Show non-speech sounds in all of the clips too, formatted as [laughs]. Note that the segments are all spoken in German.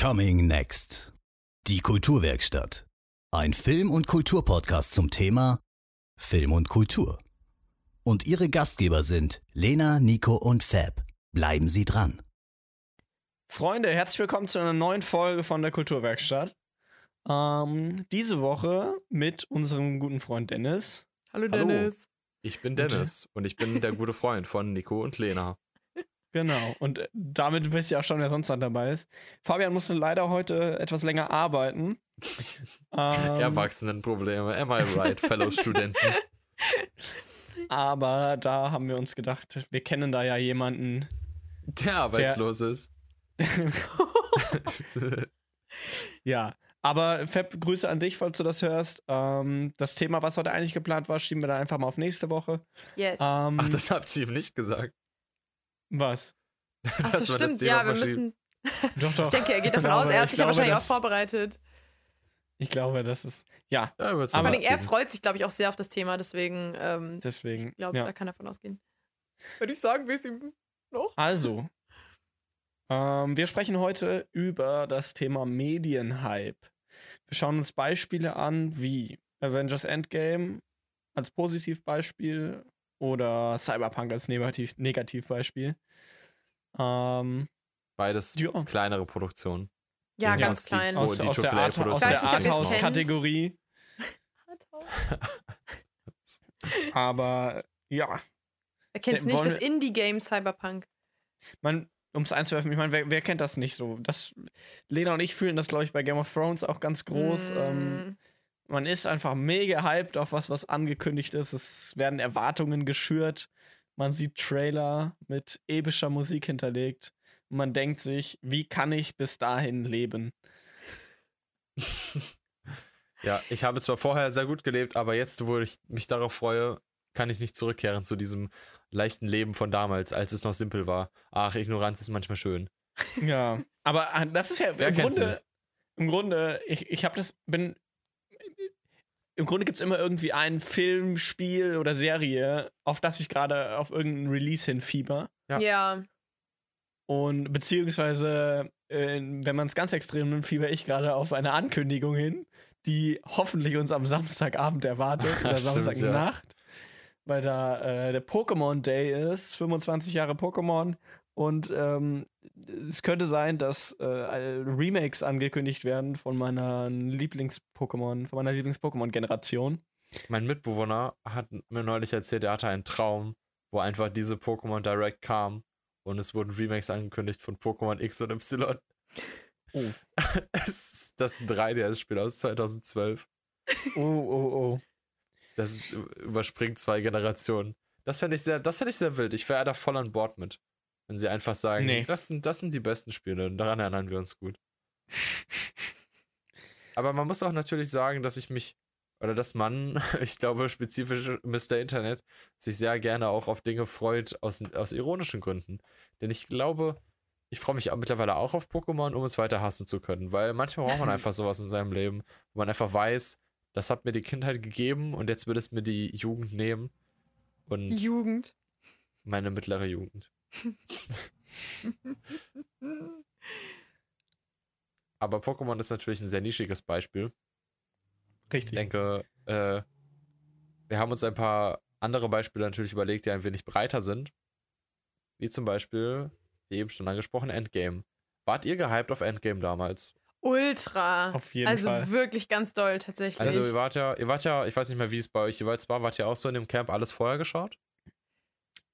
Coming Next. Die Kulturwerkstatt. Ein Film- und Kulturpodcast zum Thema Film und Kultur. Und ihre Gastgeber sind Lena, Nico und Fab. Bleiben Sie dran. Freunde, herzlich willkommen zu einer neuen Folge von der Kulturwerkstatt. Ähm, diese Woche mit unserem guten Freund Dennis. Hallo Hallo. Dennis. Ich bin Dennis und ich bin der gute Freund von Nico und Lena. Genau, und äh, damit wisst ihr auch schon, wer sonst noch dabei ist. Fabian musste leider heute etwas länger arbeiten. [laughs] ähm, Erwachsenenprobleme, am I right, Fellow Studenten? [laughs] aber da haben wir uns gedacht, wir kennen da ja jemanden. Der arbeitslos ist. [laughs] Ja, aber Fab, Grüße an dich, falls du das hörst. Ähm, das Thema, was heute eigentlich geplant war, schieben wir dann einfach mal auf nächste Woche. Yes. Ähm, Ach, das habt ihr ihm nicht gesagt. Was? [laughs] Ach so, stimmt. Ja, wir müssen. [laughs] Doch, doch. Ich denke, er geht davon Aber aus, er hat ich sich ja wahrscheinlich auch vorbereitet. Ich glaube, das ist. Ja, Ja, Aber Vor noch allem, er freut sich, glaube ich, auch sehr auf das Thema, deswegen, ähm, deswegen. ich glaube, ja. da kann er davon ausgehen. Würde ich sagen, wir ihm noch. Also, [laughs] ähm, wir sprechen heute über das Thema Medienhype. Wir schauen uns Beispiele an wie Avengers Endgame als Positivbeispiel oder Cyberpunk als Negativ Negativbeispiel. Ähm, Beides ja, kleinere Produktionen. Ja, Ja, ganz die- klein. Oh, aus, die aus der, Art, aus der. Arthouse-Kategorie. [laughs] Aber ja, Er kennt nicht, das Indie-Game Cyberpunk. man, um es einzuwerfen, ich meine, wer, wer kennt das nicht so? Das, Lena und ich fühlen das, glaube ich, bei Game of Thrones auch ganz groß. Ähm, Mm, man ist einfach mega hyped auf was, was angekündigt ist. Es werden Erwartungen geschürt. Man sieht Trailer mit epischer Musik hinterlegt. Und man denkt sich, wie kann ich bis dahin leben? [laughs] Ja, ich habe zwar vorher sehr gut gelebt, aber jetzt, wo ich mich darauf freue, kann ich nicht zurückkehren zu diesem leichten Leben von damals, als es noch simpel war. Ach, Ignoranz ist manchmal schön. Ja, aber äh, das ist ja Wer im Grunde, im Grunde, ich, ich habe das, bin, im Grunde gibt es immer irgendwie ein Film, Spiel oder Serie, auf das ich gerade auf irgendeinen Release hinfieber. Ja. ja. Und beziehungsweise, äh, wenn man es ganz extrem nimmt, fieber ich gerade auf eine Ankündigung hin, die hoffentlich uns am Samstagabend erwartet oder Samstagnacht. Weil da äh, der Pokémon Day ist, 25 Jahre Pokémon. Und ähm, es könnte sein, dass äh, Remakes angekündigt werden von meiner Lieblings-Pokémon, von meiner Lieblings-Pokémon-Generation. Mein Mitbewohner hat mir neulich erzählt, er hatte einen Traum, wo einfach diese Pokémon Direct kam und es wurden Remakes angekündigt von Pokémon X und Y. [laughs] Oh. [laughs] Das ist ein 3DS-Spiel aus 2012. Oh, oh, oh. Das ist, überspringt zwei Generationen. Das fände ich, sehr- das fänd ich sehr wild. Ich wäre da voll an Bord mit. Wenn sie einfach sagen, Nee. das, sind, das sind die besten Spiele und daran erinnern wir uns gut. [laughs] Aber man muss auch natürlich sagen, dass ich mich, oder dass man, [laughs] ich glaube spezifisch Mr. Internet, sich sehr gerne auch auf Dinge freut aus, aus ironischen Gründen. Denn ich glaube, ich freue mich auch mittlerweile auch auf Pokémon, um es weiter hassen zu können. Weil manchmal braucht man [laughs] einfach sowas in seinem Leben, wo man einfach weiß, das hat mir die Kindheit gegeben und jetzt wird es mir die Jugend nehmen. Und Die Jugend. meine mittlere Jugend. Aber Pokémon ist natürlich ein sehr nischiges Beispiel. Ich Richtig. denke, äh, wir haben uns ein paar andere Beispiele natürlich überlegt, die ein wenig breiter sind. Wie zum Beispiel, wie eben schon angesprochen, Endgame. Wart ihr gehypt auf Endgame damals? Ultra. Auf jeden also Fall. wirklich ganz doll tatsächlich. Also ihr wart ja, ihr wart ja, ich weiß nicht mehr, wie es bei euch jeweils war, wart ihr auch so in dem Camp alles vorher geschaut?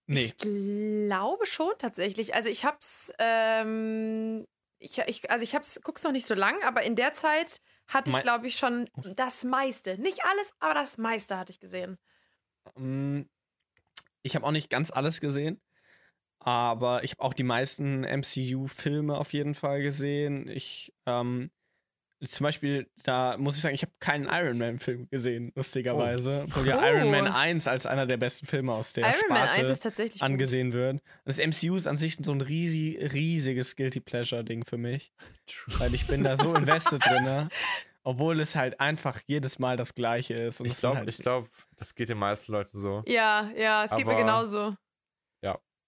Nee. Ich glaube schon tatsächlich. Also ich hab's, ähm, ich, ich, also ich hab's, guck's noch nicht so lang, aber in der Zeit hatte ich, glaube ich, schon das meiste. Nicht alles, aber das meiste hatte ich gesehen. Mm, Ich habe auch nicht ganz alles gesehen, aber ich habe auch die meisten MCU-Filme auf jeden Fall gesehen. Ich, ähm, zum Beispiel, da muss ich sagen, ich habe keinen Iron Man-Film gesehen, lustigerweise. Obwohl ja Oh. Iron Man 1 als einer der besten Filme aus der Iron Man Sparte 1 ist tatsächlich gut. angesehen wird. Das MCU ist an sich so ein riesi, riesiges Guilty Pleasure-Ding für mich. Weil ich bin da so [laughs] invested drin. Obwohl es halt einfach jedes Mal das Gleiche ist. Und Ich glaube, halt, ich glaube, das geht den meisten Leuten so. Ja, ja, es geht mir genauso.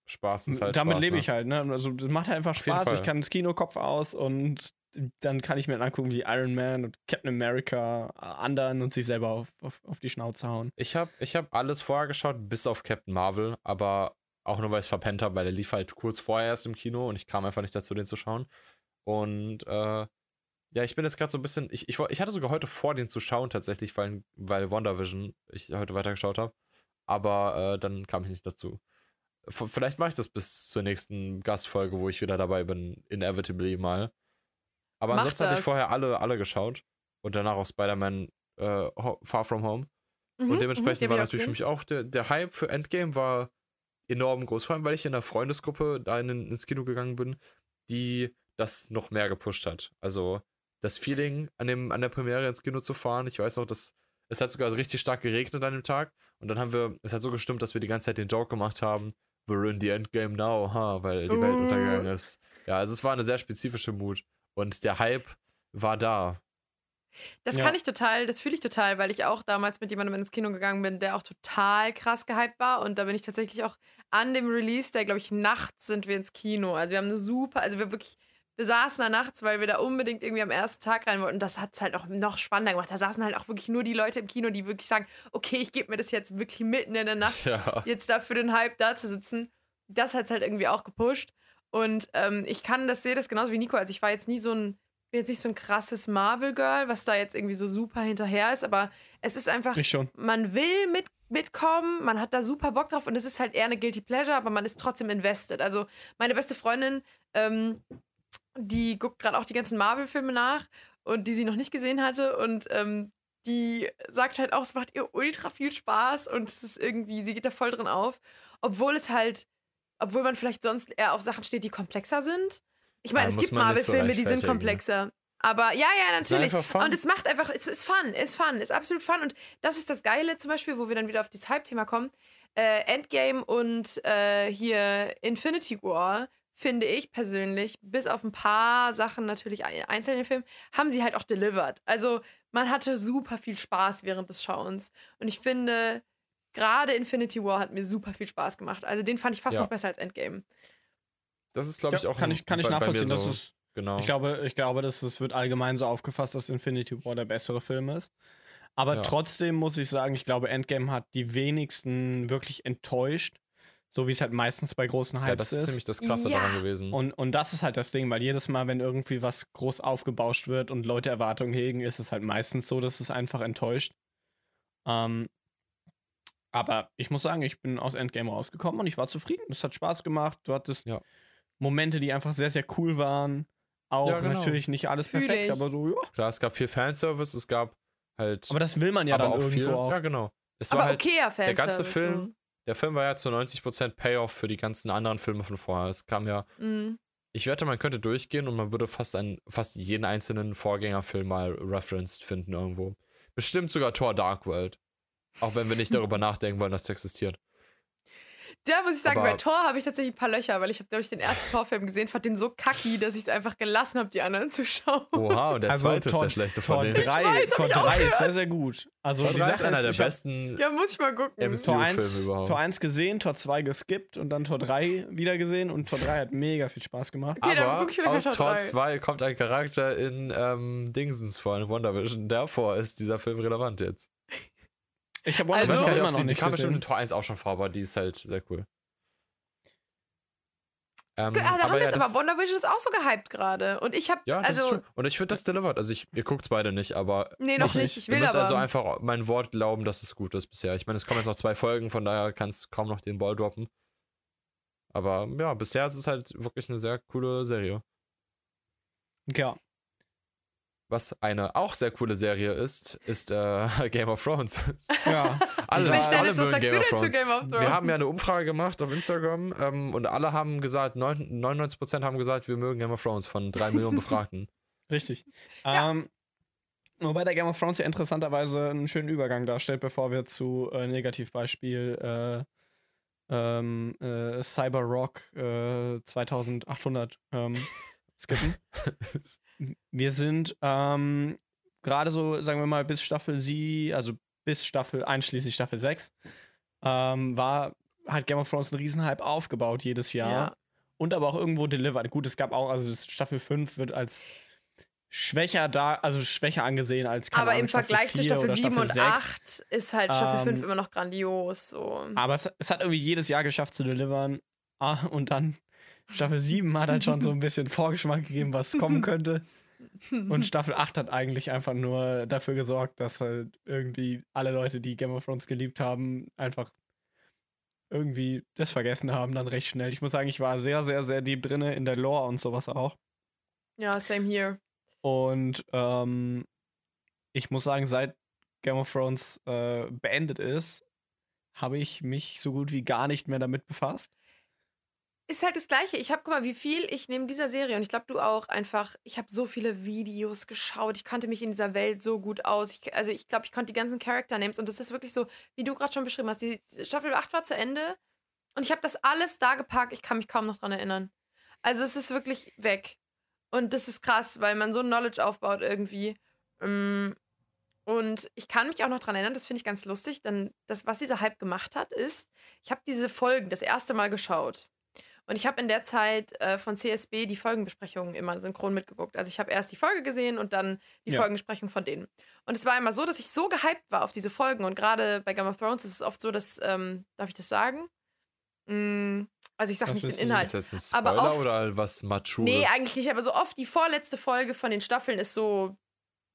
Spaß ist halt Damit Spaß, lebe ne? ich halt, ne? Also das macht halt einfach Spaß. Ich kann ins Kino Kopf aus und dann kann ich mir angucken, wie Iron Man und Captain America äh, anderen und sich selber auf, auf, auf die Schnauze hauen. Ich habe ich hab alles vorher geschaut, bis auf Captain Marvel, aber auch nur, weil ich es verpennt habe, weil der lief halt kurz vorher erst im Kino und ich kam einfach nicht dazu, den zu schauen. Und äh, ja, ich bin jetzt gerade so ein bisschen, ich, ich, ich hatte sogar heute vor, den zu schauen tatsächlich, weil, weil WandaVision ich heute weitergeschaut habe. Aber äh, dann kam ich nicht dazu. Vielleicht mache ich das bis zur nächsten Gastfolge, wo ich wieder dabei bin, inevitably mal. Aber Mach ansonsten hatte ich vorher alle, alle geschaut und danach auch Spider-Man äh, Far From Home. Mhm, Und dementsprechend den war natürlich für mich auch der, der Hype für Endgame war enorm groß, vor allem weil ich in einer Freundesgruppe da in, ins Kino gegangen bin, die das noch mehr gepusht hat. Also das Feeling an, dem, an der Premiere ins Kino zu fahren, ich weiß noch, dass es hat sogar richtig stark geregnet an dem Tag und dann haben wir, es hat so gestimmt, dass wir die ganze Zeit den Joke gemacht haben, we're in the Endgame now, ha, weil die Welt Uh. untergegangen ist. Ja, also es war eine sehr spezifische Mut und der Hype war da. Das Ja. kann ich total, das fühle ich total, weil ich auch damals mit jemandem ins Kino gegangen bin, der auch total krass gehypt war. Und da bin ich tatsächlich auch an dem Release, der glaube ich nachts sind wir ins Kino. Also wir haben eine super, also wir wirklich, wir saßen da nachts, weil wir da unbedingt irgendwie am ersten Tag rein wollten. Das hat es halt auch noch spannender gemacht. Da saßen halt auch wirklich nur die Leute im Kino, die wirklich sagen, okay, ich gebe mir das jetzt wirklich mitten in der Nacht [laughs] Ja. jetzt da für den Hype da zu sitzen, das hat es halt irgendwie auch gepusht. Und ähm, ich kann das, sehe das genauso wie Nico. Also ich war jetzt nie so ein, bin jetzt nicht so ein krasses Marvel-Girl, was da jetzt irgendwie so super hinterher ist, aber es ist einfach, man will mit, mitkommen, man hat da super Bock drauf und es ist halt eher eine Guilty Pleasure, aber man ist trotzdem invested. Also meine beste Freundin, ähm, die guckt gerade auch die ganzen Marvel-Filme nach und die sie noch nicht gesehen hatte und ähm, die sagt halt auch, es macht ihr ultra viel Spaß und es ist irgendwie, sie geht da voll drin auf, obwohl es halt, obwohl man vielleicht sonst eher auf Sachen steht, die komplexer sind. Ich meine, Ja, es gibt nicht so Marvel-Filme, die sind komplexer. Aber ja, ja, natürlich. Und es macht einfach, es ist fun, ist fun, ist absolut fun. Und das ist das Geile zum Beispiel, wo wir dann wieder auf das Hype-Thema kommen. Äh, Endgame und äh, hier Infinity War, finde ich persönlich, bis auf ein paar Sachen natürlich ein- einzeln in den Film, haben sie halt auch delivered. Also man hatte super viel Spaß während des Schauens. Und ich finde, gerade Infinity War hat mir super viel Spaß gemacht. Also den fand ich fast Ja. noch besser als Endgame. Das ist, glaube ich, auch kann ein- ich, kann ich nachvollziehen. Das so. ist, Genau. ich glaube, ich glaube, dass es wird allgemein so aufgefasst, dass Infinity War der bessere Film ist. Aber Ja. trotzdem muss ich sagen, ich glaube, Endgame hat die wenigsten wirklich enttäuscht. So wie es halt meistens bei großen ja, Hypes das ist ist. nämlich das Krasse Ja. daran gewesen. Und, und das ist halt das Ding, weil jedes Mal, wenn irgendwie was groß aufgebauscht wird und Leute Erwartungen hegen, ist es halt meistens so, dass es einfach enttäuscht. Ähm, aber ich muss sagen, ich bin aus Endgame rausgekommen und ich war zufrieden. Es hat Spaß gemacht. Du hattest Ja. Momente, die einfach sehr, sehr cool waren. Auch Ja, genau. natürlich nicht alles Fühl perfekt, ich. aber so, ja. Klar, es gab viel Fanservice, es gab halt. Aber das will man ja aber dann auch irgendwo viel. auch. Ja, genau. Es Aber war halt, okayer der ganze Fanservice, Film, der Film war ja zu 90% Payoff für die ganzen anderen Filme von vorher. Es kam ja. Mhm. ich wette, man könnte durchgehen und man würde fast einen, fast jeden einzelnen Vorgängerfilm mal referenced finden irgendwo. Bestimmt sogar Thor Dark World. Auch wenn wir nicht [laughs] darüber nachdenken wollen, dass es existiert. Da muss ich sagen, Aber- bei Thor habe ich tatsächlich ein paar Löcher, weil ich habe, glaube ich, den ersten Thor-Film gesehen, fand den so kacki, dass ich es einfach gelassen habe, die anderen zu schauen. Oha, und der Also zweite ist Tor- der schlechte Tor von denen. 3, weiß, Tor ich auch 3 ist sehr, sehr gut. Also Tor die 3 Sache ist einer der ich hab besten. Ja, muss ich mal gucken. Tor 1, Filme überhaupt. Tor 1 gesehen, Tor 2 geskippt und dann Tor 3 wieder gesehen und Tor 3 hat mega viel Spaß gemacht. Okay, dann Aber ich aus Tor Tor 3. 2 kommt ein Charakter in ähm, Dingsens vor, in WandaVision. Davor ist dieser Film relevant jetzt. Ich habe Also- Ich weiß gar nicht, immer noch sie, die nicht kam bestimmt in. Tor 1 auch schon vor, aber die ist halt sehr cool. Ähm, Ah, da haben wir ja, es, aber WandaVision ist auch so gehypt gerade. Und ich habe, Ja, das ist also, true. Und ich finde das delivered. Also ich, ihr guckt es beide nicht, aber nee, noch Ich- nicht. Ich ihr will müsst aber. also einfach mein Wort glauben, dass es gut ist bisher. Ich meine, es kommen jetzt noch zwei Folgen, von daher kannst kaum noch den Ball droppen. Aber ja, bisher ist es halt wirklich eine sehr coole Serie. Ja. Was eine auch sehr coole Serie ist, ist äh, [laughs] Game of Thrones. ja. [laughs] alle, Mensch, alle Dennis, was sagst Game du of denn zu Thrones. Game of Thrones? Wir haben ja eine Umfrage gemacht auf Instagram ähm, und alle haben gesagt, neun- 99% haben gesagt, wir mögen Game of Thrones von drei Millionen Befragten. [laughs] Richtig. Ja. Ähm, wobei der Game of Thrones ja interessanterweise einen schönen Übergang darstellt, bevor wir zu äh, Negativbeispiel äh, ähm, äh, Cyber Rock äh, 2800 ähm, skippen. Wir sind ähm, gerade so, sagen wir mal, bis Staffel sie, also bis Staffel, einschließlich Staffel 6, ähm, war hat Game of Thrones einen Riesenhype aufgebaut jedes Jahr. Ja. Und aber auch irgendwo delivered. Gut, es gab auch, also Staffel 5 wird als schwächer da, also schwächer angesehen als Aber Ahnung, im Vergleich zu 4 Staffel oder 7 und 6. 8 ist halt Staffel Ähm, 5 immer noch grandios. So. Aber es, es hat irgendwie jedes Jahr geschafft zu delivern. Ah, und dann Staffel 7 hat halt schon so ein bisschen Vorgeschmack gegeben, was kommen könnte. Und Staffel 8 hat eigentlich einfach nur dafür gesorgt, dass halt irgendwie alle Leute, die Game of Thrones geliebt haben, einfach irgendwie das vergessen haben, dann recht schnell. Ich muss sagen, ich war sehr, sehr, sehr deep drinne in der Lore und sowas auch. Ja, same here. Und ähm, ich muss sagen, seit Game of Thrones äh, beendet ist, habe ich mich so gut wie gar nicht mehr damit befasst. Ist halt das Gleiche. Ich habe, guck mal, wie viel ich neben dieser Serie, und ich glaube, du auch, einfach, ich habe so viele Videos geschaut. Ich kannte mich in dieser Welt so gut aus. Ich, also, ich glaube, ich konnte die ganzen Character-Names. Und das ist wirklich so, wie du gerade schon beschrieben hast. Die Staffel 8 war zu Ende. Und ich habe das alles da geparkt. Ich kann mich kaum noch dran erinnern. Also, es ist wirklich weg. Und das ist krass, weil man so Knowledge aufbaut irgendwie. Mm, Und ich kann mich auch noch dran erinnern, das finde ich ganz lustig, denn das, was dieser Hype gemacht hat, ist, ich habe diese Folgen das erste Mal geschaut. Und ich habe in der Zeit äh, von CSB die Folgenbesprechungen immer synchron mitgeguckt. Also ich habe erst die Folge gesehen und dann die Ja. Folgenbesprechung von denen. Und es war immer so, dass ich so gehypt war auf diese Folgen. Und gerade bei Game of Thrones ist es oft so, dass, ähm, darf ich das sagen? Mm, also ich sage nicht den Inhalt. Ist das jetzt ein Aber Spoiler oft- oder was Matures? Nee, eigentlich nicht, aber so oft die vorletzte Folge von den Staffeln ist so,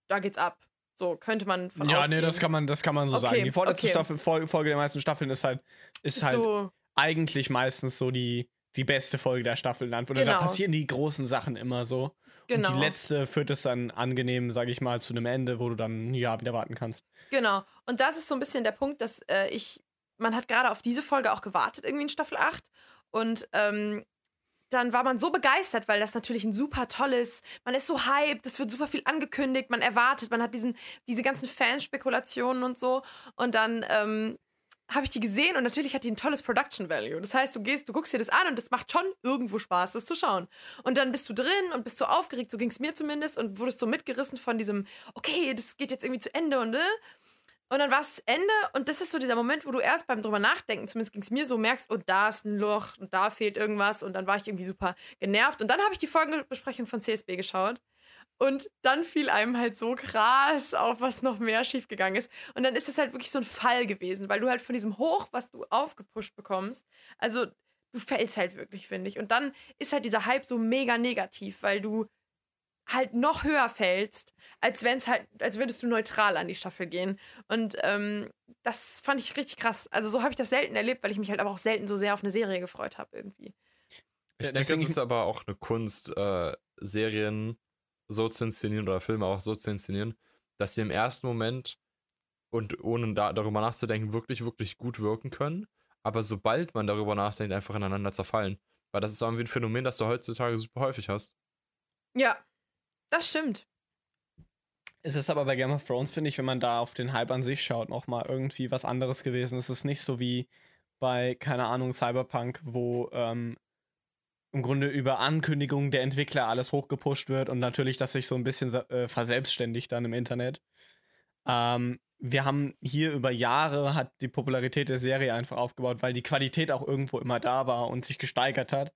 da geht's ab. So könnte man von ja, ausgehen. nee, das kann man, das kann man so Okay, sagen. Die vorletzte okay. Staffel, Folge, der meisten Staffeln ist halt, ist ist halt so, eigentlich meistens so die, die beste Folge der Staffel. Dann. Oder da Genau. passieren die großen Sachen immer so. genau. Und die letzte führt es dann angenehm, sage ich mal, zu einem Ende, wo du dann ein Jahr wieder warten kannst. Genau. Und das ist so ein bisschen der Punkt, dass äh, ich, man hat gerade auf diese Folge auch gewartet, irgendwie in Staffel 8. Und ähm, dann war man so begeistert, weil das natürlich ein super tolles, man ist so hyped, es wird super viel angekündigt, man erwartet, man hat diesen, diese ganzen Fanspekulationen und so. Und dann ähm, habe ich die gesehen und natürlich hat die ein tolles Production Value. Das heißt, du gehst, du guckst dir das an und das macht schon irgendwo Spaß, das zu schauen. Und dann bist du drin und bist so aufgeregt, so ging es mir zumindest, und wurdest so mitgerissen von diesem, okay, das geht jetzt irgendwie zu Ende und äh. Und dann war es zu Ende und das ist so dieser Moment, wo du erst beim drüber nachdenken, zumindest ging es mir so, merkst, und da ist ein Loch und da fehlt irgendwas und dann war ich irgendwie super genervt. Und dann habe ich die Folgenbesprechung von CSB geschaut und dann fiel einem halt so krass auf, was noch mehr schiefgegangen ist. Und dann ist es halt wirklich so ein Fall gewesen, weil du halt von diesem Hoch, was du aufgepusht bekommst, also du fällst halt wirklich, finde ich. Und dann ist halt dieser Hype so mega negativ, weil du halt noch höher fällst, als wenn es halt, als würdest du neutral an die Staffel gehen. Und ähm, das fand ich richtig krass. Also so habe ich das selten erlebt, weil ich mich halt aber auch selten so sehr auf eine Serie gefreut habe irgendwie. Ich Ja, denke, es ist aber auch eine Kunst, äh, Serien so zu inszenieren oder Filme auch so zu inszenieren, dass sie im ersten Moment und ohne da, darüber nachzudenken wirklich, wirklich gut wirken können. Aber sobald man darüber nachdenkt, einfach ineinander zerfallen. Weil das ist irgendwie ein Phänomen, das du heutzutage super häufig hast. Ja, das stimmt. Es ist aber bei Game of Thrones, finde ich, wenn man da auf den Hype an sich schaut, nochmal irgendwie was anderes gewesen. Es ist nicht so wie bei, keine Ahnung, Cyberpunk, wo ähm, im Grunde über Ankündigungen der Entwickler alles hochgepusht wird und natürlich, dass sich so ein bisschen äh, verselbstständigt dann im Internet. Ähm, wir haben hier über Jahre hat die Popularität der Serie einfach aufgebaut, weil die Qualität auch irgendwo immer da war und sich gesteigert hat.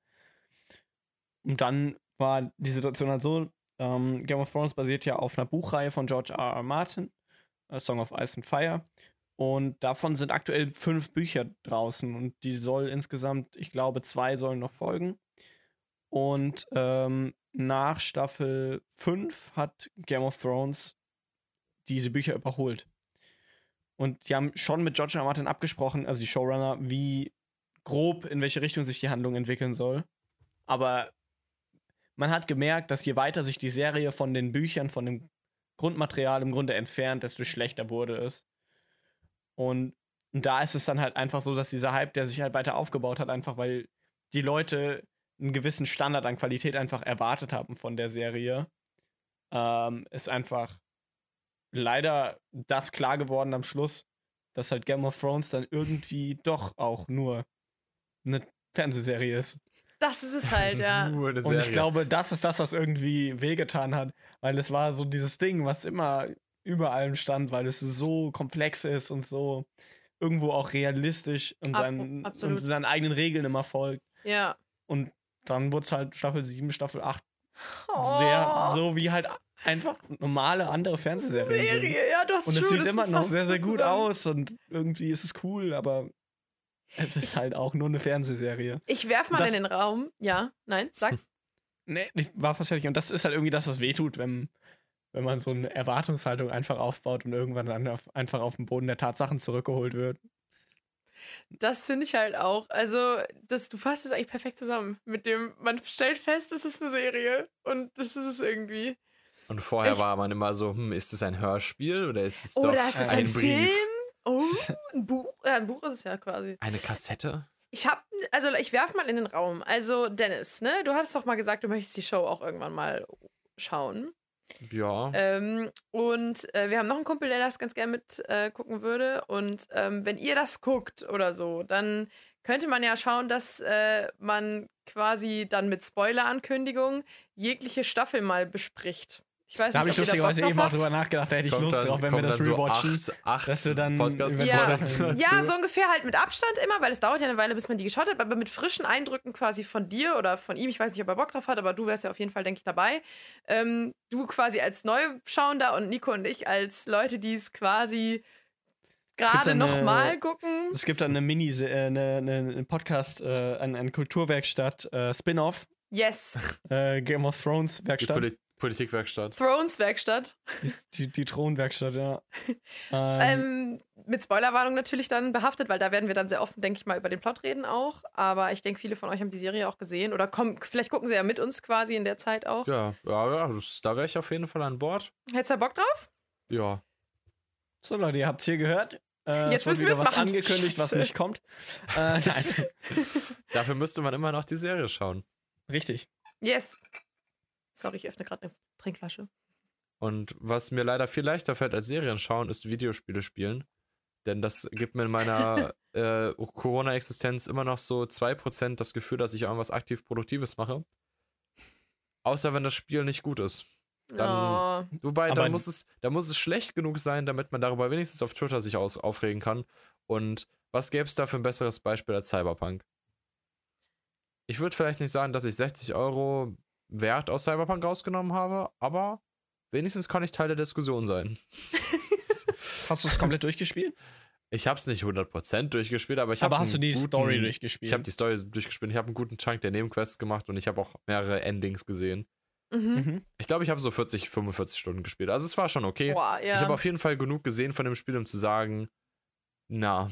Und dann war die Situation halt so, ähm, Game of Thrones basiert ja auf einer Buchreihe von George R. R. Martin, A Song of Ice and Fire. Und davon sind aktuell fünf Bücher draußen und die soll insgesamt, ich glaube, zwei sollen noch folgen. Und ähm, nach Staffel 5 hat Game of Thrones diese Bücher überholt. Und die haben schon mit George R. Martin abgesprochen, also die Showrunner, wie grob in welche Richtung sich die Handlung entwickeln soll. Aber man hat gemerkt, dass je weiter sich die Serie von den Büchern, von dem Grundmaterial im Grunde entfernt, desto schlechter wurde es. Und, und da ist es dann halt einfach so, dass dieser Hype, der sich halt weiter aufgebaut hat, einfach weil die Leute einen gewissen Standard an Qualität einfach erwartet haben von der Serie, ähm, ist einfach leider das klar geworden am Schluss, dass halt Game of Thrones dann irgendwie doch auch nur eine Fernsehserie ist. Das ist es halt, [laughs] ja. Und ich glaube, das ist das, was irgendwie wehgetan hat, weil es war so dieses Ding, was immer über allem stand, weil es so komplex ist und so irgendwo auch realistisch und, seinen, und seinen eigenen Regeln immer folgt. Ja. Und dann wurde es halt Staffel 7, Staffel 8 Oh, sehr so wie halt einfach normale andere Fernsehserien. sind. Serie, ja, du hast Und es sieht das immer noch sehr, sehr gut zusammen. aus und irgendwie ist es cool, aber es ist halt auch nur eine Fernsehserie. Ich werf mal Das- in den Raum. Ja, nein, sag. Nee, ich war fast fertig. Und das ist halt irgendwie das, was wehtut, wenn, wenn man so eine Erwartungshaltung einfach aufbaut und irgendwann dann auf, einfach auf den Boden der Tatsachen zurückgeholt wird. Das finde ich halt auch. Also, das, du fasst es eigentlich perfekt zusammen. Mit dem, man stellt fest, es ist eine Serie. Und das ist es irgendwie. Und vorher Ich- war man immer so, hm, ist es ein Hörspiel oder ist es doch Oder ist es ein, ein Brief? Film? Oh, [laughs] ein Buch. Ja, ein Buch ist es ja quasi. Eine Kassette? Ich hab, also ich werf mal in den Raum. Also, Dennis, ne? Du hattest doch mal gesagt, du möchtest die Show auch irgendwann mal schauen. Ja. Ähm, und äh, wir haben noch einen Kumpel, der das ganz gerne mit äh, gucken würde. Und ähm, wenn ihr das guckt oder so, dann könnte man ja schauen, dass äh, man quasi dann mit Spoiler-Ankündigung jegliche Staffel mal bespricht. Ich weiß Da habe ich lustigerweise eben auch drüber nachgedacht, da hätte ich Kommt Lust dann- drauf, wenn wir das so rewatchen. acht, acht dass wir dann Podcasts über Ja. Ja, so ungefähr halt mit Abstand immer, weil es dauert ja eine Weile, bis man die geschaut hat, aber mit frischen Eindrücken quasi von dir oder von ihm. Ich weiß nicht, ob er Bock drauf hat, aber du wärst ja auf jeden Fall, denke ich, dabei. Ähm, du quasi als Neuschauender und Nico und ich als Leute, die es quasi gerade nochmal gucken. Es gibt dann eine Mini, äh, eine, eine, eine Podcast, äh, eine, eine Kulturwerkstatt, äh, Spin-off, Yes. äh, Game of Thrones Werkstatt. Politikwerkstatt. Thrones Werkstatt. Die, die, Thronwerkstatt, ja. [laughs] Ähm, Ähm, mit Spoilerwarnung natürlich dann behaftet, weil da werden wir dann sehr offen, denke ich mal, über den Plot reden auch. Aber ich denke, viele von euch haben die Serie auch gesehen oder kommen, vielleicht gucken sie ja mit uns quasi in der Zeit auch. Ja, ja, ja das, da wäre ich auf jeden Fall an Bord. Hättest du da Bock drauf? Ja. so, Leute, ihr habt es hier gehört. Äh, Jetzt müssen wir was machen. angekündigt, was Scheiße. nicht kommt. Äh, [laughs] nein, Dafür müsste man immer noch die Serie schauen. richtig. Yes. Sorry, ich öffne gerade eine Trinkflasche. Und was mir leider viel leichter fällt als Serien schauen, ist Videospiele spielen. Denn das gibt mir in meiner [laughs] äh, Corona-Existenz immer noch so 2% das Gefühl, dass ich irgendwas aktiv Produktives mache. Außer wenn das Spiel nicht gut ist. Dann- oh. Wobei, da muss, es, da muss es schlecht genug sein, damit man darüber wenigstens auf Twitter sich aus, aufregen kann. Und was gäbe es da für ein besseres Beispiel als Cyberpunk? Ich würde vielleicht nicht sagen, dass ich 60 Euro Wert aus Cyberpunk rausgenommen habe, aber wenigstens kann ich Teil der Diskussion sein. [laughs] Hast du es komplett durchgespielt? Ich habe es nicht 100% durchgespielt, aber ich habe Aber hast du die guten, Story durchgespielt? Ich habe die Story durchgespielt. Ich habe einen guten Chunk der Nebenquests gemacht und ich habe auch mehrere Endings gesehen. Mhm. Mhm. Ich glaube, ich habe so 40, 45 Stunden gespielt. Also es war schon okay. Boah, ja. Ich habe auf jeden Fall genug gesehen von dem Spiel, um zu sagen, na,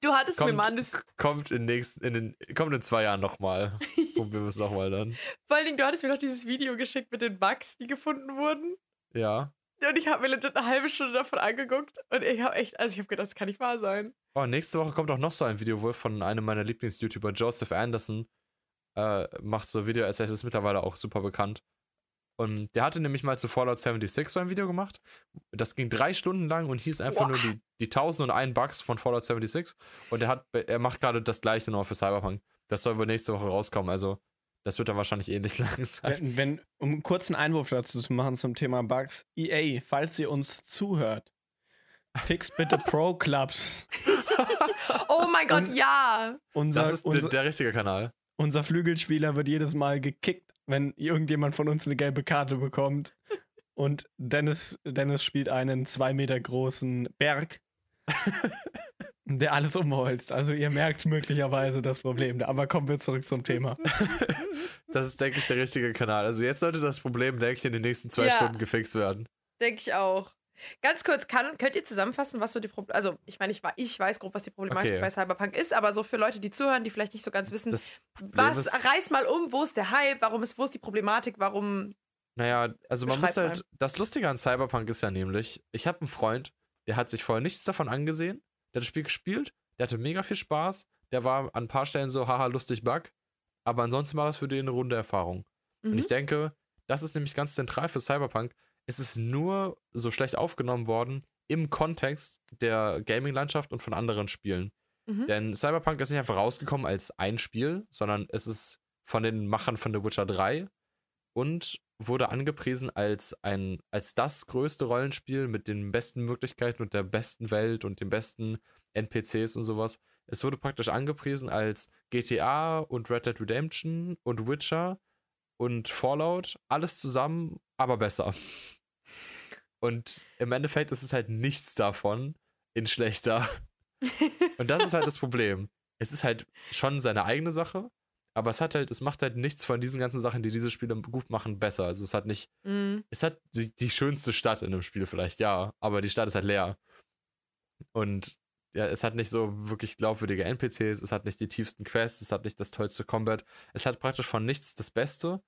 du hattest mir kommt, mal an das, kommt in nächsten, in den, kommt in zwei Jahren nochmal. [laughs] Probieren wir es nochmal dann. vor allen Dingen, du hattest mir noch dieses Video geschickt mit den Bugs, die gefunden wurden. Ja. Und ich habe mir legit eine halbe Stunde davon angeguckt und ich habe echt, also ich habe gedacht, das kann nicht wahr sein. Oh, nächste Woche kommt auch noch so ein Video wohl von einem meiner Lieblings-YouTuber, Joseph Anderson. Äh, macht so Video-Essays, ist mittlerweile auch super bekannt. Und der hatte nämlich mal zu Fallout 76 so ein Video gemacht. Das ging drei Stunden lang und hieß einfach Boah. nur die, die 1001 Bugs von Fallout 76. Und er, hat, er macht gerade das gleiche noch für Cyberpunk. Das soll wohl nächste Woche rauskommen. Also, das wird dann wahrscheinlich ähnlich [laughs] lang sein. Wenn, wenn, um einen kurzen Einwurf dazu zu machen zum Thema Bugs, EA, falls ihr uns zuhört, fix bitte [laughs] Pro Clubs. [laughs] Oh mein Gott, Und- ja! Unser, Das ist der, unser, der richtige Kanal. unser Flügelspieler wird jedes Mal gekickt, wenn irgendjemand von uns eine gelbe Karte bekommt. Und Dennis, Dennis spielt einen zwei Meter großen Berg, [laughs] der alles umholzt. Also ihr merkt möglicherweise das Problem. Aber kommen wir zurück zum Thema. [laughs] Das ist, denke ich, der richtige Kanal. Also, jetzt sollte das Problem, denke ich, in den nächsten zwei Ja. Stunden gefixt werden. Denke ich auch. Ganz kurz, kann, könnt ihr zusammenfassen, was so die Probleme. Also, ich meine, ich, ich weiß grob, was die Problematik Okay. bei Cyberpunk ist, aber so für Leute, die zuhören, die vielleicht nicht so ganz wissen, Das was, ist- reiß mal um, wo ist der Hype, warum ist, wo ist die Problematik, warum. Naja, also man muss halt. Das Lustige an Cyberpunk ist ja nämlich, ich habe einen Freund, der hat sich vorher nichts davon angesehen, der hat das Spiel gespielt, der hatte mega viel Spaß, der war an ein paar Stellen so, haha, lustig Bug, aber ansonsten war das für den eine runde Erfahrung. Und Mhm. ich denke, das ist nämlich ganz zentral für Cyberpunk. Es ist nur so schlecht aufgenommen worden im Kontext der Gaming-Landschaft und von anderen Spielen. Mhm. Denn Cyberpunk ist nicht einfach rausgekommen als ein Spiel, sondern es ist von den Machern von The Witcher 3 und wurde angepriesen als ein, als das größte Rollenspiel mit den besten Möglichkeiten und der besten Welt und den besten NPCs und sowas. Es wurde praktisch angepriesen als GTA und Red Dead Redemption und Witcher und Fallout, alles zusammen, aber besser. Und im Endeffekt ist es halt nichts davon in schlechter. [laughs] Und das ist halt das Problem. Es ist halt schon seine eigene Sache, aber es hat halt, es macht halt nichts von diesen ganzen Sachen, die diese Spiele gut machen, besser. Also es hat nicht, Mhm. es hat die, die schönste Stadt in einem Spiel vielleicht, ja, aber die Stadt ist halt leer. Und ja, es hat nicht so wirklich glaubwürdige NPCs, es hat nicht die tiefsten Quests, es hat nicht das tollste Combat. Es hat praktisch von nichts das Beste.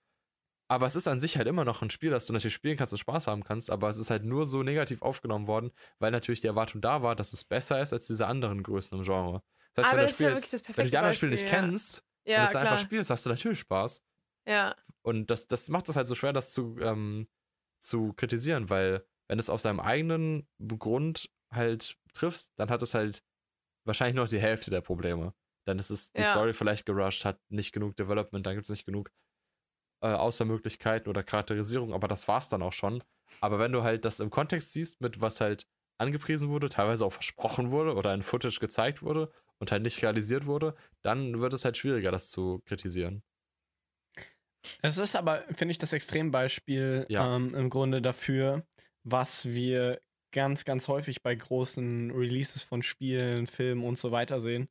Aber es ist an sich halt immer noch ein Spiel, das du natürlich spielen kannst und Spaß haben kannst, aber es ist halt nur so negativ aufgenommen worden, weil natürlich die Erwartung da war, dass es besser ist als diese anderen Größen im Genre. Das heißt, Aber wenn, das du ist ja Spiel das jetzt, wenn du die anderen Spiele nicht ja. kennst Ja, und es klar. einfach spielst, hast du natürlich Spaß. Ja. Und das, das macht es halt so schwer, das zu, ähm, zu kritisieren, weil wenn du es auf seinem eigenen Grund halt triffst, dann hat es halt wahrscheinlich noch die Hälfte der Probleme. Dann ist es die Ja. Story vielleicht gerusht, hat nicht genug Development, dann gibt es nicht genug äh, Außermöglichkeiten oder Charakterisierung, aber das war's dann auch schon. Aber wenn du halt das im Kontext siehst, mit was halt angepriesen wurde, teilweise auch versprochen wurde oder in Footage gezeigt wurde und halt nicht realisiert wurde, dann wird es halt schwieriger, das zu kritisieren. Es ist aber, finde ich, das Extrembeispiel Ja. ähm, im Grunde dafür, was wir ganz, ganz häufig bei großen Releases von Spielen, Filmen und so weiter sehen,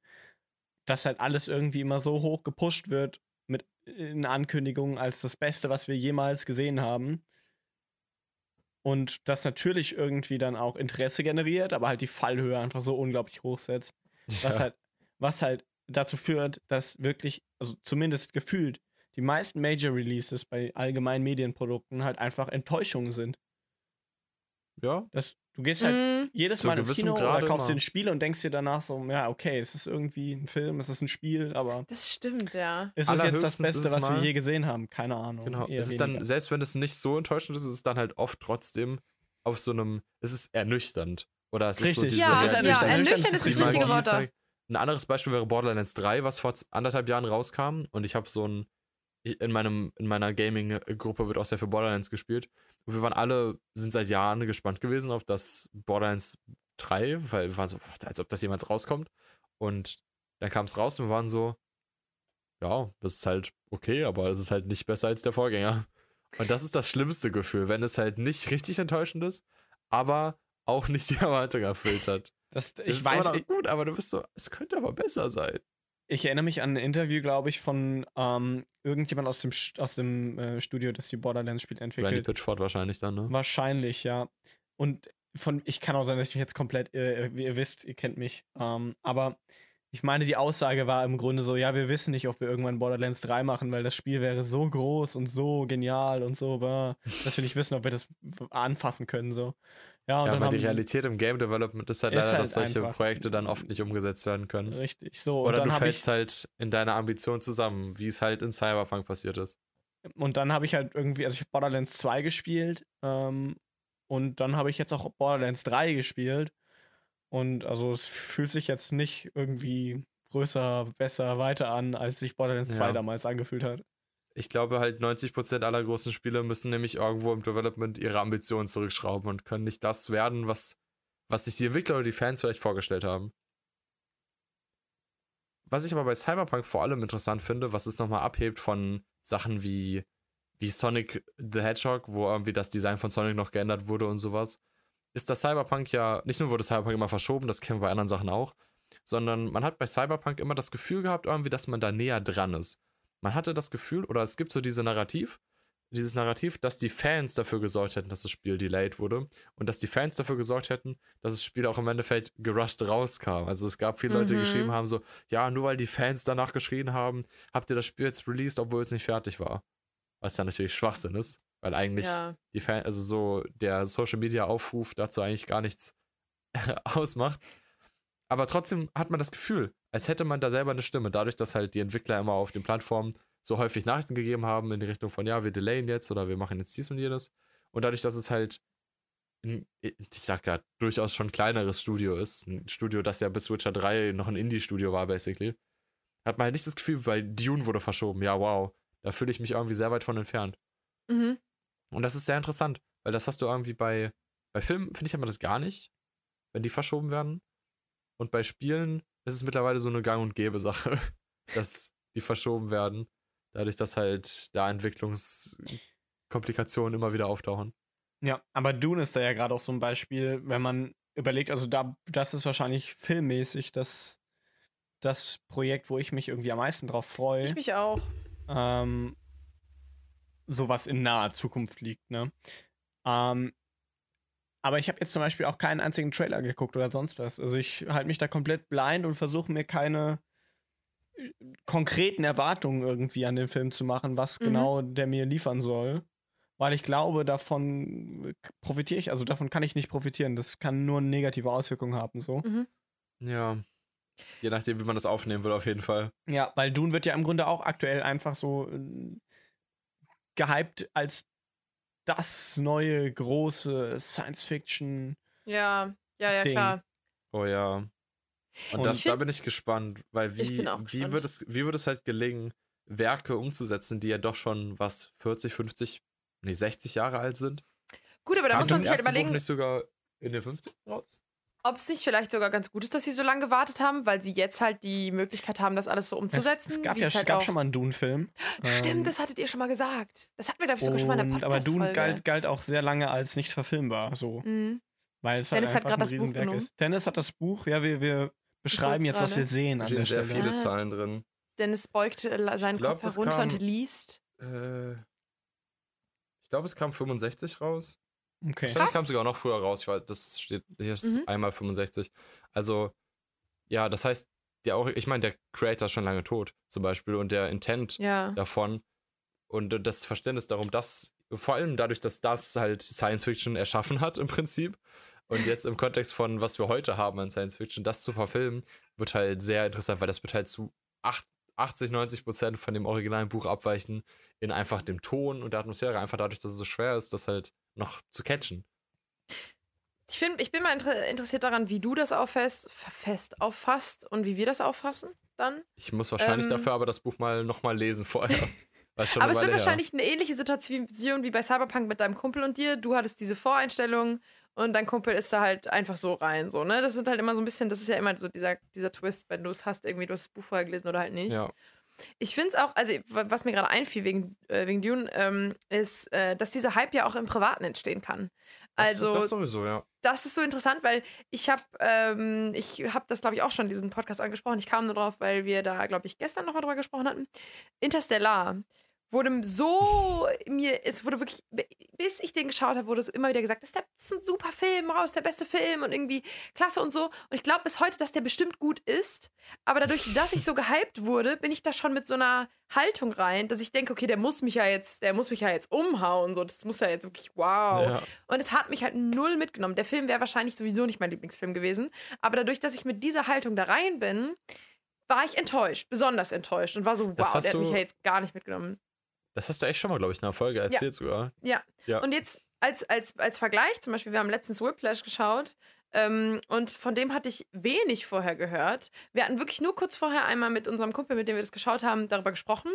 dass halt alles irgendwie immer so hoch gepusht wird mit in Ankündigungen als das Beste, was wir jemals gesehen haben. Und das natürlich irgendwie dann auch Interesse generiert, aber halt die Fallhöhe einfach so unglaublich hoch setzt. Was Ja. halt, was halt dazu führt, dass wirklich, also zumindest gefühlt, die meisten Major Releases bei allgemeinen Medienprodukten halt einfach Enttäuschungen sind. ja, Das, du gehst halt Mhm. jedes Mal ins Kino oder kaufst dir immer. ein Spiel und denkst dir danach so, ja, okay, es ist irgendwie ein Film, es ist ein Spiel, aber Das stimmt, ja. ist es jetzt das Beste, es was wir je gesehen haben? Keine Ahnung. Genau. Es ist weniger. dann, selbst wenn es nicht so enttäuschend ist, ist es dann halt oft trotzdem auf so einem, es ist ernüchternd. Oder es ist so Richtig. diese, Ja, es ist ja, ernüchternd. ernüchternd ist das richtige Wort. Ein anderes Beispiel wäre Borderlands 3, was vor anderthalb Jahren rauskam und ich habe so ein, in, meinem, in meiner Gaming-Gruppe wird auch sehr viel Borderlands gespielt. Und wir waren alle, sind seit Jahren gespannt gewesen auf das Borderlands 3, weil wir waren so, als ob das jemals rauskommt. Und dann kam es raus und wir waren so, ja, das ist halt okay, aber es ist halt nicht besser als der Vorgänger. Und das ist das schlimmste Gefühl, wenn es halt nicht richtig enttäuschend ist, aber auch nicht die Erwartung erfüllt hat. Das, Es ich ist weiß, immer noch gut, aber du bist so, es könnte aber besser sein. ich erinnere mich an ein Interview, glaube ich, von ähm, irgendjemand aus dem, aus dem äh, Studio, das die Borderlands-Spiele Randy entwickelt. Pitchford wahrscheinlich dann, ne? Wahrscheinlich, ja. Und von, ich kann auch sein, dass ich mich jetzt komplett, äh, wie ihr wisst, ihr kennt mich. Ähm, aber ich meine, die Aussage war im Grunde so, ja, wir wissen nicht, ob wir irgendwann Borderlands 3 machen, weil das Spiel wäre so groß und so genial und so, dass wir nicht wissen, ob wir das anfassen können, so. Ja, und Ja, dann weil die Realität im Game Development ist halt Ist leider, halt dass solche einfach- Projekte dann oft nicht umgesetzt werden können. richtig, so. Oder du fällst halt in deiner Ambition zusammen, wie es halt in Cyberpunk passiert ist. und dann habe ich halt irgendwie, also ich habe Borderlands 2 gespielt, ähm, und dann habe ich jetzt auch Borderlands 3 gespielt. Und also es fühlt sich jetzt nicht irgendwie größer, besser, weiter an, als sich Borderlands 2 Ja. damals angefühlt hat. Ich glaube halt 90% aller großen Spiele müssen nämlich irgendwo im Development ihre Ambitionen zurückschrauben und können nicht das werden, was, was sich die Entwickler oder die Fans vielleicht vorgestellt haben. Was ich aber bei Cyberpunk vor allem interessant finde, was es nochmal abhebt von Sachen wie, wie Sonic the Hedgehog, wo irgendwie das Design von Sonic noch geändert wurde und sowas, ist dass Cyberpunk ja, nicht nur wurde Cyberpunk immer verschoben, das kennen wir bei anderen Sachen auch, sondern man hat bei Cyberpunk immer das Gefühl gehabt, irgendwie, dass man da näher dran ist. Man hatte das Gefühl, oder es gibt so diese Narrativ, dieses Narrativ, dass die Fans dafür gesorgt hätten, dass das Spiel delayed wurde und dass die Fans dafür gesorgt hätten, dass das Spiel auch im Endeffekt gerusht rauskam. Also es gab viele Leute, die Mhm. geschrieben haben so, ja, nur weil die Fans danach geschrien haben, habt ihr das Spiel jetzt released, obwohl es nicht fertig war. Was dann natürlich Schwachsinn ist, weil eigentlich Ja. die Fan, also so der Social Media Aufruf dazu eigentlich gar nichts [laughs] ausmacht. Aber trotzdem hat man das Gefühl, als hätte man da selber eine Stimme, dadurch, dass halt die Entwickler immer auf den Plattformen so häufig Nachrichten gegeben haben in die Richtung von, ja, wir delayen jetzt oder wir machen jetzt dies und jenes. Und dadurch, dass es halt, ein, ich sag ja, durchaus schon kleineres Studio ist, ein Studio, das ja bis Witcher 3 noch ein Indie-Studio war, basically, hat man halt nicht das Gefühl, weil Dune wurde verschoben. Ja, wow, da fühle ich mich irgendwie sehr weit von entfernt. Mhm. Und das ist sehr interessant, weil das hast du irgendwie bei, bei Filmen, finde ich, haben wir das gar nicht, wenn die verschoben werden. Und bei Spielen ist es mittlerweile so eine Gang- und Gäbe-Sache, [laughs] dass die verschoben werden. Dadurch, dass halt da Entwicklungskomplikationen immer wieder auftauchen. Ja, aber Dune ist da ja gerade auch so ein Beispiel, wenn man überlegt, also da, das ist wahrscheinlich filmmäßig das, das Projekt, wo ich mich irgendwie am meisten drauf freue. Ich mich auch. ähm, sowas in naher Zukunft liegt, ne? Ähm, aber ich habe jetzt zum Beispiel auch keinen einzigen Trailer geguckt oder sonst was. Also ich halte mich da komplett blind und versuche mir keine äh, konkreten Erwartungen irgendwie an den Film zu machen, was Mhm. genau der mir liefern soll. Weil ich glaube, davon profitiere ich, also davon kann ich nicht profitieren. Das kann nur negative Auswirkungen haben, so. Mhm. Ja. Je nachdem, wie man das aufnehmen will, auf jeden Fall. Ja, weil Dune wird ja im Grunde auch aktuell einfach so äh, gehypt als das neue große Science-Fiction. Ja, ja, ja, Ding. klar. Oh ja. Und, Und das, ich da find- bin ich gespannt, weil wie, auch wie, gespannt. wird es, wie wird es halt gelingen, Werke umzusetzen, die ja doch schon was 40, 50, nee, 60 Jahre alt sind? Gut, aber da Kam muss man sich halt erste Buch überlegen, nicht sogar in den 50 raus? Ob es nicht vielleicht sogar ganz gut ist, dass sie so lange gewartet haben, weil sie jetzt halt die Möglichkeit haben, das alles so umzusetzen. Es, es gab wie ja halt gab auch schon mal einen Dune-Film. Stimmt, Ähm, das hattet ihr schon mal gesagt. Das hatten wir, glaube ich, sogar schon mal in der und- Aber Dune galt, galt auch sehr lange als nicht verfilmbar, so. Mhm. Weil es Dennis hat halt einfach ein das Buch Riesenwerk genommen. ist. Dennis hat das Buch, ja, wir, wir beschreiben jetzt, was wir sehen Da an stehen sehr viele Ah. Zahlen drin. Dennis beugt äh, seinen glaub, Kopf herunter kam- und liest. Äh, ich glaube, es kam 65 raus. Okay. Wahrscheinlich kam sogar noch früher raus. Ich weiß, das steht hier ist Mhm. einmal 65. Also, ja, das heißt, der auch, ich meine, der Creator ist schon lange tot, zum Beispiel, und der Intent Ja. davon und das Verständnis darum, dass vor allem dadurch, dass das halt Science Fiction erschaffen hat im Prinzip und jetzt im Kontext von was wir heute haben an Science Fiction, das zu verfilmen, wird halt sehr interessant, weil das wird halt zu acht- 80, 90 Prozent von dem originalen Buch abweichen in einfach dem Ton und der Atmosphäre, einfach dadurch, dass es so schwer ist, das halt noch zu catchen. Ich, find, ich bin mal inter interessiert daran, wie du das auffasst, fest auffasst und wie wir das auffassen dann. Ich muss wahrscheinlich Ähm. dafür aber das Buch mal nochmal lesen vorher. [laughs] Aber es wird her. wahrscheinlich eine ähnliche Situation wie bei Cyberpunk mit deinem Kumpel und dir. Du hattest diese Voreinstellung und dein Kumpel ist da halt einfach so rein. So, ne? Das sind halt immer so ein bisschen, das ist ja immer so dieser, dieser Twist, wenn du es hast, irgendwie, du hast das Buch vorher gelesen oder halt nicht. Ja. Ich finde es auch, also was mir gerade einfiel wegen, äh, wegen Dune, ähm, ist, äh, dass dieser Hype ja auch im Privaten entstehen kann. Das, Also, das sowieso, ja. das ist so interessant, weil ich habe, ähm, ich habe das glaube ich auch schon in diesem Podcast angesprochen. Ich kam nur drauf, weil wir da glaube ich gestern noch mal drüber gesprochen hatten. Interstellar wurde so mir, es wurde wirklich, bis ich den geschaut habe, wurde es immer wieder gesagt, das ist, ein super Film, raus, der beste Film und irgendwie klasse und so. Und ich glaube bis heute, dass der bestimmt gut ist. Aber dadurch, dass ich so gehypt wurde, bin ich da schon mit so einer Haltung rein, dass ich denke, okay, der muss mich ja jetzt, der muss mich ja jetzt umhauen, so, das muss ja jetzt wirklich, wow. ja. Und es hat mich halt null mitgenommen. Der Film wäre wahrscheinlich sowieso nicht mein Lieblingsfilm gewesen. Aber dadurch, dass ich mit dieser Haltung da rein bin, war ich enttäuscht, besonders enttäuscht und war so, wow, der hat mich du- ja jetzt gar nicht mitgenommen. Das hast du echt schon mal, glaube ich, in einer Folge erzählt sogar. Ja. Ja. Und jetzt als, als, als Vergleich, zum Beispiel, wir haben letztens Whiplash geschaut ähm, und von dem hatte ich wenig vorher gehört. Wir hatten wirklich nur kurz vorher einmal mit unserem Kumpel, mit dem wir das geschaut haben, darüber gesprochen.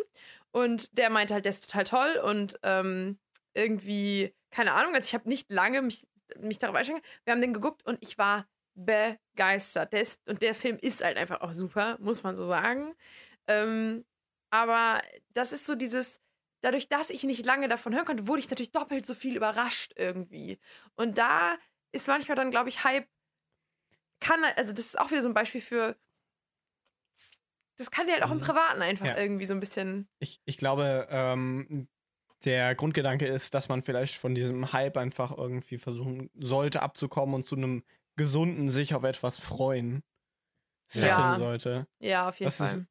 Und der meinte halt, der ist total toll und ähm, irgendwie, keine Ahnung, also ich habe nicht lange mich, mich darüber eingeschränkt. Wir haben den geguckt und ich war begeistert. Der ist, und der Film ist halt einfach auch super, muss man so sagen. Ähm, aber das ist so dieses, dadurch, dass ich nicht lange davon hören konnte, wurde ich natürlich doppelt so viel überrascht irgendwie. Und da ist manchmal dann, glaube ich, Hype. Kann, also das ist auch wieder so ein Beispiel für. Das kann dir halt auch im Mhm. Privaten einfach Ja. irgendwie so ein bisschen. Ich, ich glaube, ähm, der Grundgedanke ist, dass man vielleicht von diesem Hype einfach irgendwie versuchen sollte abzukommen und zu einem gesunden sich auf etwas freuen Ja. sollte. Ja, auf jeden Das ist- Fall.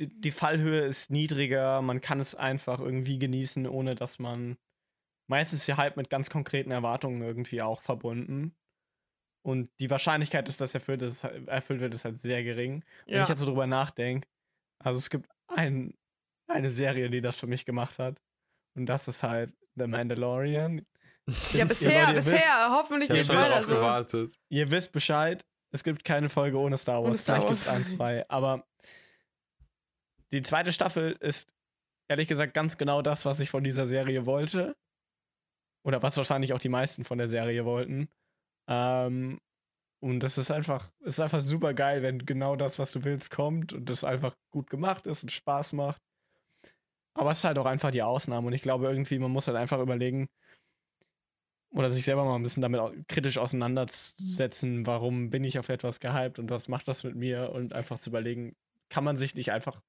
Die, die Fallhöhe ist niedriger, man kann es einfach irgendwie genießen, ohne dass man. Meistens ist der Hype mit ganz konkreten Erwartungen irgendwie auch verbunden. Und die Wahrscheinlichkeit, dass das erfüllt, ist, erfüllt wird, ist halt sehr gering. Wenn Ja. ich jetzt so drüber nachdenke, also es gibt ein, eine Serie, die das für mich gemacht hat. Und das ist halt The Mandalorian. [laughs] Ja, bisher, wollt- ihr wisst- bisher, hoffentlich nicht weiter so. gewartet. Ihr wisst Bescheid, es gibt keine Folge ohne Star Wars. Ohne Star Vielleicht gibt es ein, zwei. Aber die zweite Staffel ist ehrlich gesagt ganz genau das, was ich von dieser Serie wollte. Oder was wahrscheinlich auch die meisten von der Serie wollten. Ähm, und das ist einfach, ist einfach super geil, wenn genau das, was du willst, kommt und das einfach gut gemacht ist und Spaß macht. Aber es ist halt auch einfach die Ausnahme. Und ich glaube irgendwie, man muss halt einfach überlegen oder sich selber mal ein bisschen damit kritisch auseinandersetzen, warum bin ich auf etwas gehypt und was macht das mit mir und einfach zu überlegen, kann man sich nicht einfach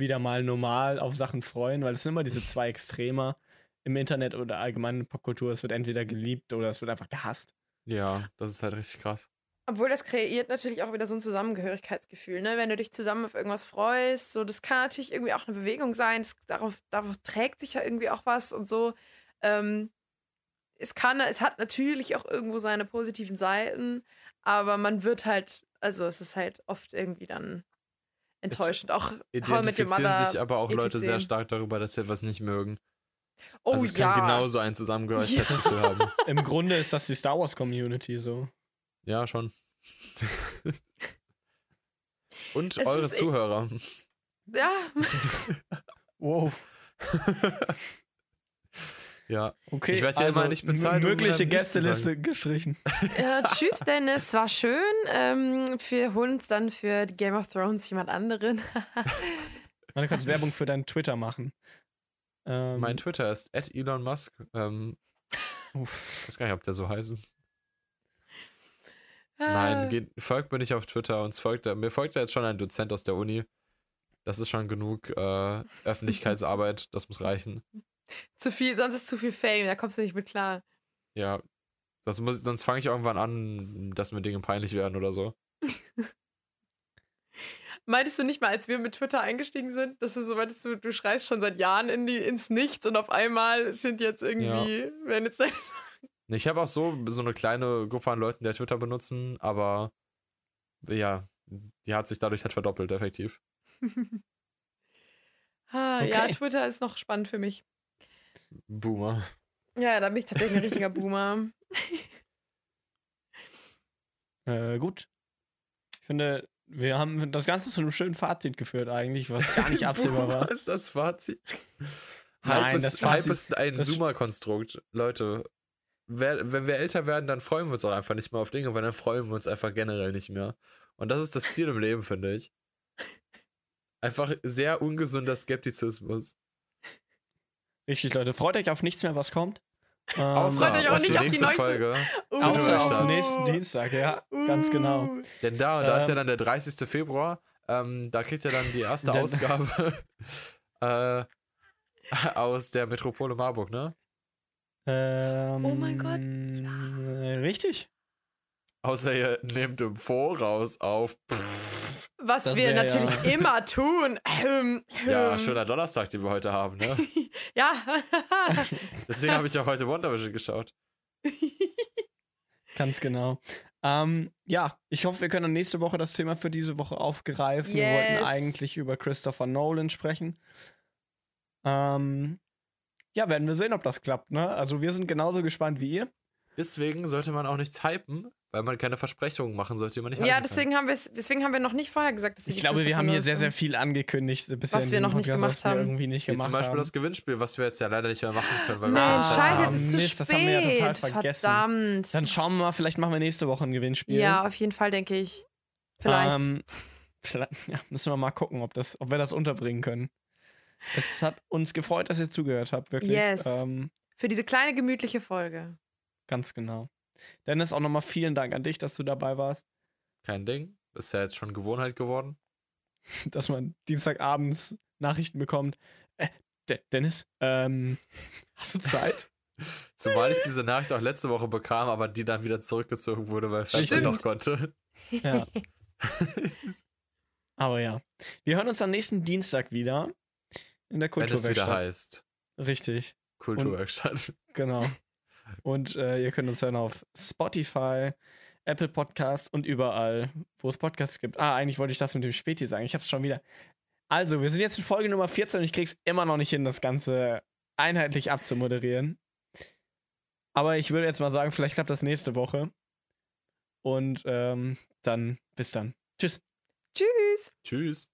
wieder mal normal auf Sachen freuen, weil es sind immer diese zwei Extremer im Internet oder allgemein in Popkultur. Es wird entweder geliebt oder es wird einfach gehasst. Ja, das ist halt richtig krass. Obwohl das kreiert natürlich auch wieder so ein Zusammengehörigkeitsgefühl, ne? Wenn du dich zusammen auf irgendwas freust, so das kann natürlich irgendwie auch eine Bewegung sein. Das, darauf, darauf trägt sich ja irgendwie auch was und so. Ähm, es kann, es hat natürlich auch irgendwo seine positiven Seiten, aber man wird halt, also es ist halt oft irgendwie dann enttäuschend. auch Identifizieren sich aber auch Leute sehr stark darüber, dass sie etwas nicht mögen. Oh also es ja. kann genauso ein Zusammengehörigkeitsgefühl haben. [laughs] Im Grunde ist das die Star Wars Community so. Ja, schon. [laughs] Und Es eure ist- Zuhörer. Ja, [laughs] Wow. Ja, Okay. Ich werd ja immer nicht bezahlt, um, Mögliche zu Gästeliste gestrichen. [laughs] äh, tschüss, Dennis, war schön. Ähm, wir holen uns dann für die Game of Thrones jemand anderen. [laughs] Man kannst Werbung für deinen Twitter machen. Ähm, mein Twitter ist at Elon Musk. Ähm, uff. ich weiß gar nicht, ob der so heißt. Ah. Nein, geht, folgt mir nicht auf Twitter. Uns folgt, mir folgt da jetzt schon ein Dozent aus der Uni. Das ist schon genug äh, Öffentlichkeitsarbeit. Das muss reichen. Zu viel, sonst ist zu viel Fame, da kommst du nicht mit klar. Ja. Sonst, muss- sonst fange ich irgendwann an, dass mir Dinge peinlich werden oder so. [laughs] Meintest du nicht mal, als wir mit Twitter eingestiegen sind, dass du so meintest, du, du schreist schon seit Jahren in die, ins Nichts und auf einmal sind jetzt irgendwie, werden jetzt deine [laughs] Ich habe auch so, so eine kleine Gruppe an Leuten, die Twitter benutzen, aber ja, die hat sich dadurch halt verdoppelt, effektiv. [laughs] ah, Ja, Okay. Twitter ist noch spannend für mich. Boomer. Ja, da bin ich tatsächlich ein richtiger Boomer. [laughs] Äh, gut. Ich finde, wir haben das Ganze zu einem schönen Fazit geführt eigentlich, was gar nicht [laughs] absehbar war. Boomer ist das Fazit? Nein, Hype, das ist, Hype Fazit- ist ein Zoomer-Konstrukt. Leute, wer, wenn wir älter werden, dann freuen wir uns auch einfach nicht mehr auf Dinge, weil dann freuen wir uns einfach generell nicht mehr. Und das ist das Ziel im Leben, finde ich. Einfach sehr ungesunder Skeptizismus. Richtig, Leute. Freut euch auf nichts mehr, was kommt. Ähm, Außer Freut euch auch auf die nicht auf die nächste neueste- Folge. Uh, außer auf den nächsten Dienstag, ja, ganz genau. Uh. Denn da, da ist ja Ähm, dann der 30. Februar. Ähm, da kriegt ihr dann die erste [laughs] Ausgabe [laughs] äh, aus der Metropole Marburg, ne? Ähm, Oh mein Gott, äh, Richtig. Außer ihr nehmt im Voraus auf. Pff. Was Das wir wär natürlich ja- [laughs] immer tun. Ähm, Ja, ähm, schöner Donnerstag, den wir heute haben, ne? [laughs] Ja. [laughs] Deswegen habe ich auch heute Wonder Vision geschaut. Ganz genau. Ähm, ja, ich hoffe, wir können dann nächste Woche das Thema für diese Woche aufgreifen. Wir wollten Yes. eigentlich über Christopher Nolan sprechen. Ähm, ja, werden wir sehen, ob das klappt, ne? Also wir sind genauso gespannt wie ihr. Deswegen sollte man auch nichts hypen, weil man keine Versprechungen machen sollte, die man nicht halten ja, kann. deswegen haben, deswegen haben wir noch nicht vorher gesagt, dass wir Ich glaube, wir haben hier sehr, sehr viel angekündigt bisher Was wir noch nicht Podcast, gemacht was wir haben. irgendwie nicht Wie gemacht zum Beispiel haben. das Gewinnspiel, was wir jetzt ja leider nicht mehr machen können, weil wir Zeit scheiße, jetzt ist zu Mist, das haben wir ja total spät. vergessen. Verdammt. Dann schauen wir mal, vielleicht machen wir nächste Woche ein Gewinnspiel. Ja, auf jeden Fall, denke ich. Vielleicht. Ähm, [laughs] vielleicht ja, müssen wir mal gucken, ob, das, ob wir das unterbringen können. Es hat uns gefreut, dass ihr zugehört habt, wirklich. Yes. Ähm, Für diese kleine, gemütliche Folge. ganz genau. Dennis, auch nochmal vielen Dank an dich, dass du dabei warst, Kein Ding. Ist ja jetzt schon Gewohnheit geworden. [laughs] dass man Dienstagabends Nachrichten bekommt. Äh, De Dennis, ähm, [laughs] hast du Zeit? [laughs] Zumal ich diese Nachricht auch letzte Woche bekam, aber die dann wieder zurückgezogen wurde, weil Stimmt. noch konnte. ja. Aber ja. Wir hören uns am nächsten Dienstag wieder in der Wenn es wieder Kulturwerkstatt. heißt. Richtig. Kulturwerkstatt. Genau. Und äh, ihr könnt uns hören auf Spotify, Apple Podcasts und überall, wo es Podcasts gibt. Ah, eigentlich wollte ich das mit dem Späti sagen. Ich hab's schon wieder. Also, wir sind jetzt in Folge Nummer 14 und ich krieg's immer noch nicht hin, das Ganze einheitlich abzumoderieren. Aber ich würde jetzt mal sagen, vielleicht klappt das nächste Woche. Und ähm, dann bis dann. Tschüss. Tschüss. Tschüss.